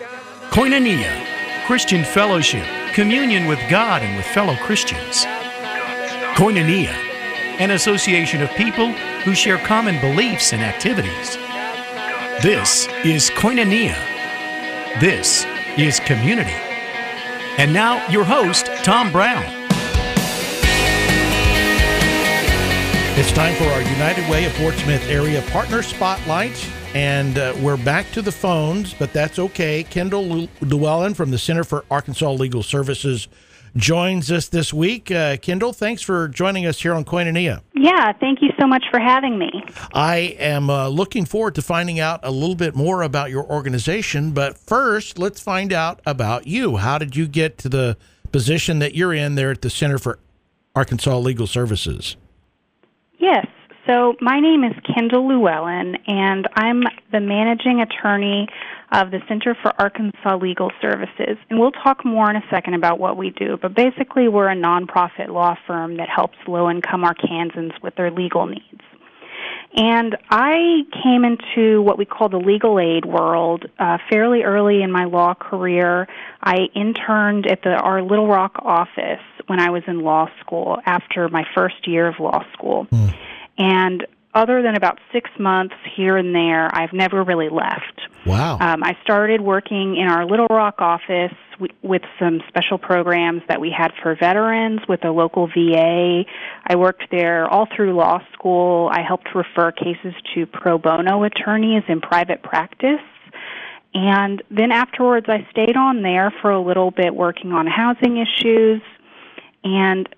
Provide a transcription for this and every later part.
Koinonia, Christian fellowship, communion with God and with fellow Christians. Koinonia, an association of people who share common beliefs and activities. This is Koinonia. This is community. And now, your host, Tom Brown. It's time for our United Way of Fort Smith area partner spotlight. And uh, we're back to the phones, but that's okay. Kendal Lewellen from the Center for Arkansas Legal Services joins us this week. Uh, Kendal, thanks for joining us here on Koinonia. Yeah, thank you so much for having me. I am uh, looking forward to finding out a little bit more about your organization, but first, let's find out about you. How did you get to the position that you're in there at the Center for Arkansas Legal Services? Yes. So my name is Kendal Lewellen, and I'm the managing attorney of the Center for Arkansas Legal Services. And we'll talk more in a second about what we do, but basically we're a nonprofit law firm that helps low-income Arkansans with their legal needs. And I came into what we call the legal aid world uh, fairly early in my law career. I interned at the our Little Rock office when I was in law school after my first year of law school. Mm. And other than about six months here and there, I've never really left. Wow. Um, I started working in our Little Rock office w- with some special programs that we had for veterans with a local VA. I worked there all through law school. I helped refer cases to pro bono attorneys in private practice. And then afterwards, I stayed on there for a little bit working on housing issues. And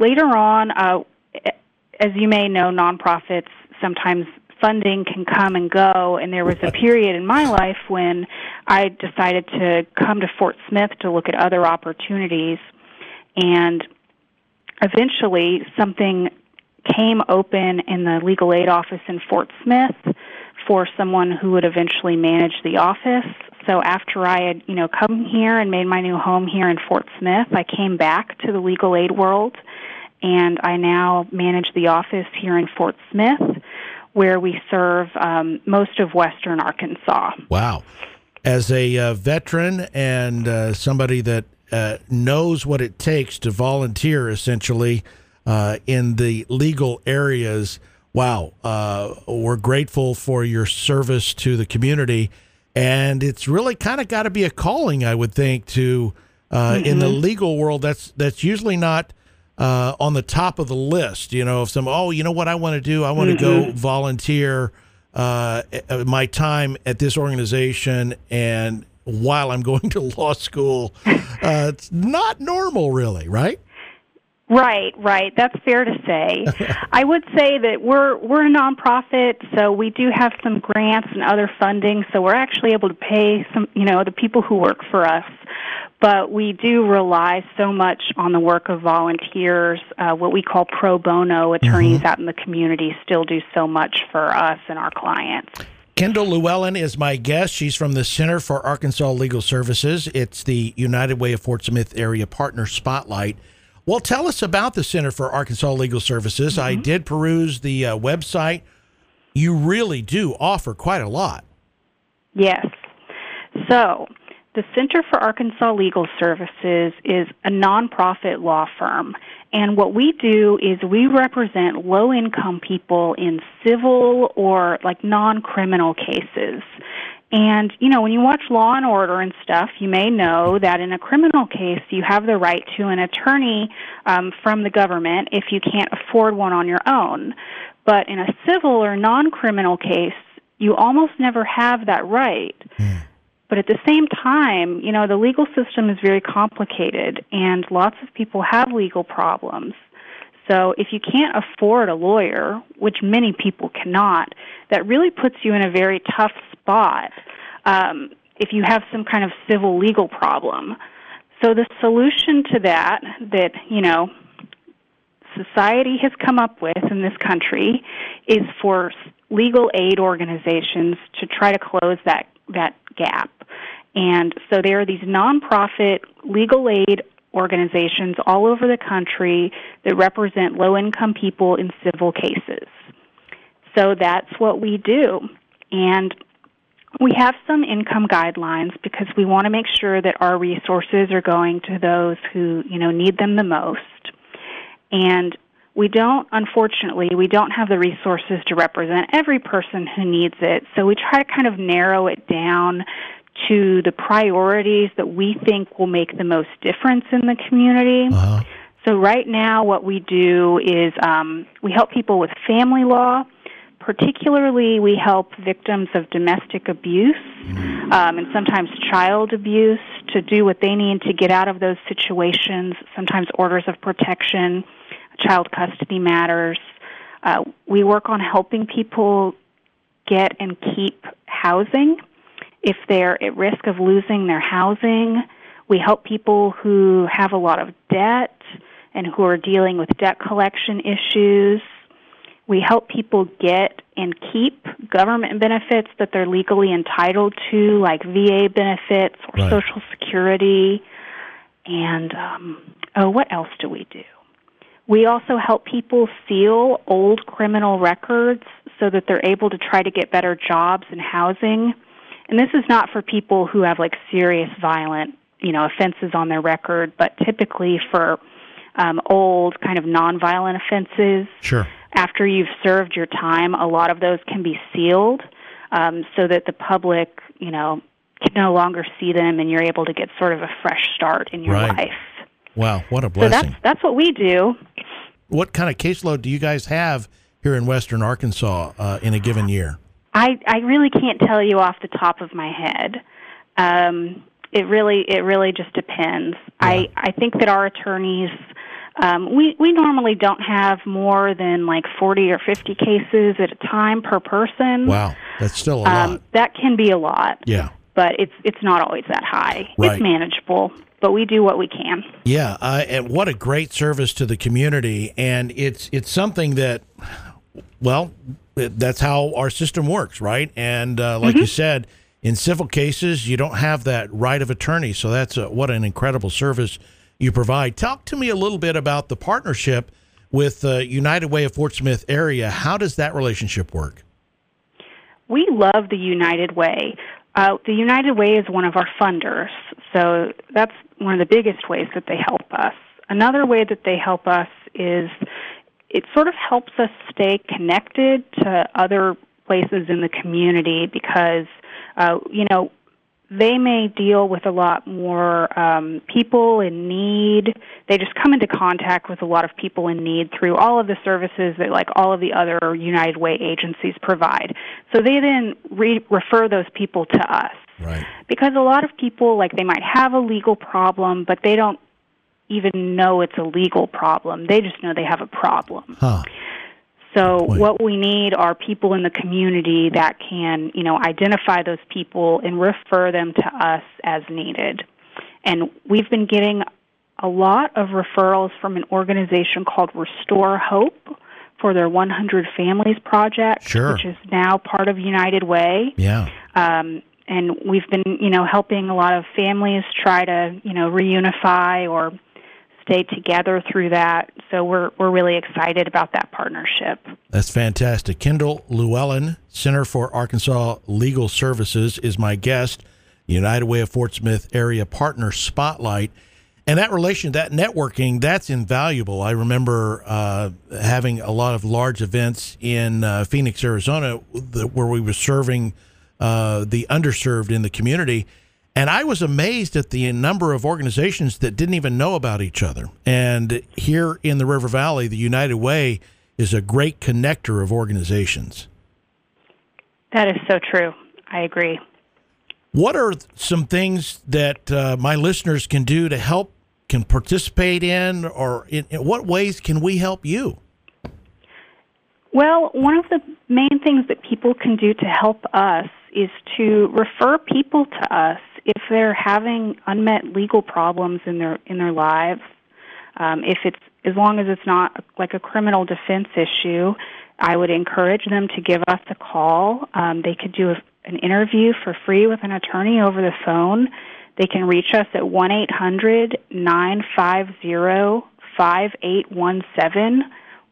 later on, uh, as you may know, nonprofits sometimes funding can come and go. And there was a period in my life when I decided to come to Fort Smith to look at other opportunities. And eventually something came open in the legal aid office in Fort Smith for someone who would eventually manage the office. So after I had, you know, come here and made my new home here in Fort Smith, I came back to the legal aid world and I now manage the office here in Fort Smith, where we serve um, most of western Arkansas. Wow. As a uh, veteran and uh, somebody that uh, knows what it takes to volunteer essentially uh, in the legal areas, wow, uh, we're grateful for your service to the community. And it's really kind of got to be a calling, I would think, to mm-hmm. in the mm-hmm. legal world. That's that's usually not uh, on the top of the list. You know, if some, oh, you know what I want to do? I want to mm-hmm. go volunteer uh, my time at this organization and while I'm going to law school. Uh, it's not normal, really, right? Right, right. That's fair to say. I would say that we're we're a nonprofit, so we do have some grants and other funding, so we're actually able to pay some, you know, the people who work for us but we do rely so much on the work of volunteers. Uh, what we call pro bono attorneys mm-hmm. out in the community still do so much for us and our clients. Kendal Lewellen is my guest. She's from the Center for Arkansas Legal Services. It's the United Way of Fort Smith Area Partner Spotlight. Well, tell us about the Center for Arkansas Legal Services. Mm-hmm. I did peruse the uh, website. You really do offer quite a lot. Yes. So, the Center for Arkansas Legal Services is a nonprofit law firm, and what we do is we represent low income people in civil or like non criminal cases. And, you know, when you watch Law and Order and stuff, you may know that in a criminal case, you have the right to an attorney um, from the government if you can't afford one on your own. But in a civil or non criminal case, you almost never have that right. Mm. But at the same time, you know, the legal system is very complicated and lots of people have legal problems. So if you can't afford a lawyer, which many people cannot, that really puts you in a very tough spot um, if you have some kind of civil legal problem. So the solution to that, that, you know, society has come up with in this country is for legal aid organizations to try to close that that gap. And so there are these nonprofit legal aid organizations all over the country that represent low income people in civil cases. So that's what we do. And We have some income guidelines because we want to make sure that our resources are going to those who, you know, need them the most. And we don't, unfortunately, we don't have the resources to represent every person who needs it. So we try to kind of narrow it down to the priorities that we think will make the most difference in the community. Uh-huh. So right now, what we do is um, we help people with family law. Particularly, we help victims of domestic abuse um, and sometimes child abuse to do what they need to get out of those situations, sometimes orders of protection, child custody matters. Uh, we work on helping people get and keep housing if they're at risk of losing their housing. We help people who have a lot of debt and who are dealing with debt collection issues. We help people get and keep government benefits that they're legally entitled to, like VA benefits or right. Social Security. And, um, oh, what else do we do? We also help people seal old criminal records so that they're able to try to get better jobs and housing. And this is not for people who have like serious violent, you know, offenses on their record, but typically for um, old kind of nonviolent offenses. Sure. After you've served your time, a lot of those can be sealed um, so that the public, you know, can no longer see them, and you're able to get sort of a fresh start in your right. life. Wow, what a blessing! So that's that's what we do. What kind of caseload do you guys have here in Western Arkansas uh, in a given year? I I really can't tell you off the top of my head. Um, it really it really just depends. Yeah. I I think that our attorneys um, we we normally don't have more than like forty or fifty cases at a time per person. Wow, that's still a um, lot. That can be a lot. Yeah, but it's it's not always that high. Right. It's manageable, but we do what we can. Yeah, uh, and what a great service to the community, and it's it's something that, well, that's how our system works, right? And uh, like mm-hmm. you said, in civil cases, you don't have that right of attorney, so that's a, what an incredible service you provide. Talk to me a little bit about the partnership with uh, United Way of Fort Smith area. How does that relationship work? We love the United Way. Uh, the United Way is one of our funders, so that's one of the biggest ways that they help us. Another way that they help us is it sort of helps us stay connected to other places in the community because, uh, you know, they may deal with a lot more um, people in need. They just come into contact with a lot of people in need through all of the services that, like all of the other United Way agencies provide. So they then re- refer those people to us. Right. Because a lot of people, like, they might have a legal problem, but they don't even know it's a legal problem. They just know they have a problem. Huh. So what we need are people in the community that can, you know, identify those people and refer them to us as needed. And we've been getting a lot of referrals from an organization called Restore Hope for their 100 Families project, sure. which is now part of United Way. Yeah. Um, and we've been, you know, helping a lot of families try to, you know, reunify or stay together through that. So we're we're really excited about that partnership. That's fantastic. Kendal Lewellen, Center for Arkansas Legal Services, is my guest. United Way of Fort Smith Area Partner Spotlight. And that relation, that networking, that's invaluable. I remember uh, having a lot of large events in uh, Phoenix, Arizona, where we were serving uh, the underserved in the community and I was amazed at the number of organizations that didn't even know about each other. And here in the River Valley, the United Way is a great connector of organizations. That is so true. I agree. What are some things that uh, my listeners can do to help, can participate in, or in, in what ways can we help you? Well, one of the main things that people can do to help us is to refer people to us if they're having unmet legal problems in their in their lives, um, if it's as long as it's not like a criminal defense issue, I would encourage them to give us a call. Um, they could do a, an interview for free with an attorney over the phone. They can reach us at one eight hundred nine five zero five eight one seven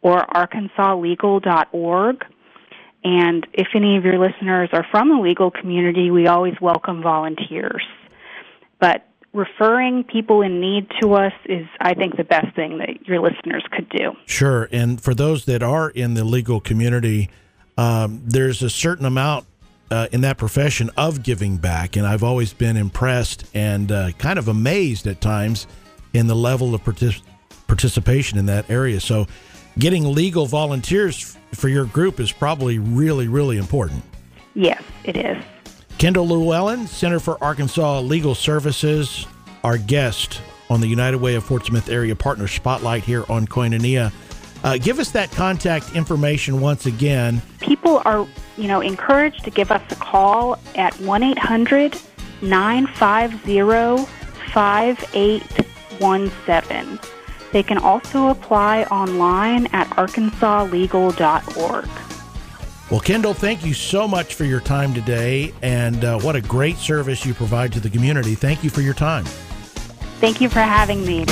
or arkansaslegal.org. And if any of your listeners are from the legal community, we always welcome volunteers. But referring people in need to us is, I think, the best thing that your listeners could do. Sure. And for those that are in the legal community, um, there's a certain amount uh, in that profession of giving back. And I've always been impressed and uh, kind of amazed at times in the level of partic- participation in that area. So, getting legal volunteers for your group is probably really, really important. Yes, it is. Kendal Lewellen, Center for Arkansas Legal Services, our guest on the United Way of Fort Smith Area Partner Spotlight here on Koinonia. Uh, give us that contact information once again. People are, you know, encouraged to give us a call at 1 800 950 5817. They can also apply online at arkansaslegal.org. Well, Kendal, thank you so much for your time today, and uh, what a great service you provide to the community. Thank you for your time. Thank you for having me.